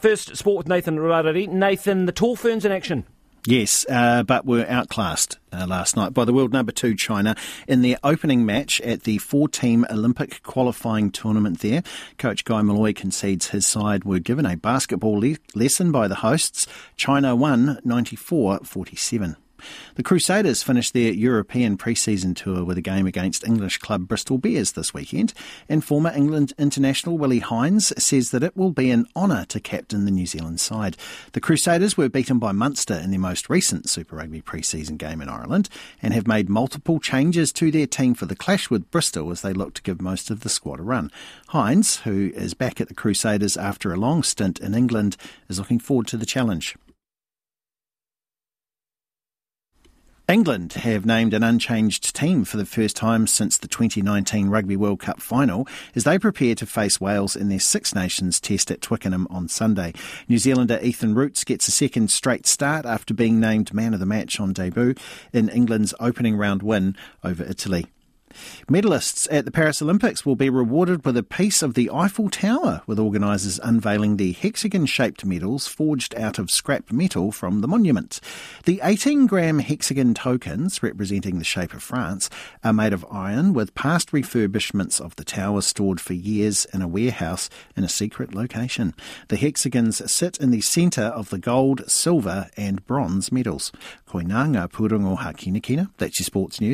First, sport with Nathan Rarere. Nathan, the tall ferns in action. Yes, uh, but were outclassed uh, last night by the world number two China in their opening match at the four team Olympic qualifying tournament there. Coach Guy Molloy concedes his side were given a basketball le- lesson by the hosts. China won 94 47. The Crusaders finished their European pre-season tour with a game against English club Bristol Bears this weekend, and former England international Willi Heinz says that it will be an honour to captain the New Zealand side. The Crusaders were beaten by Munster in their most recent Super Rugby pre-season game in Ireland and have made multiple changes to their team for the clash with Bristol as they look to give most of the squad a run. Hines, who is back at the Crusaders after a long stint in England, is looking forward to the challenge. England have named an unchanged team for the first time since the 2019 Rugby World Cup final as they prepare to face Wales in their Six Nations test at Twickenham on Sunday. New Zealander Ethan Roots gets a second straight start after being named man of the match on debut in England's opening round win over Italy. Medalists at the Paris Olympics will be rewarded with a piece of the Eiffel Tower, with organisers unveiling the hexagon shaped medals forged out of scrap metal from the monument. The 18 gram hexagon tokens, representing the shape of France, are made of iron with past refurbishments of the tower stored for years in a warehouse in a secret location. The hexagons sit in the centre of the gold, silver, and bronze medals. Koinanga Purongo Hakinakina, that's your sports news.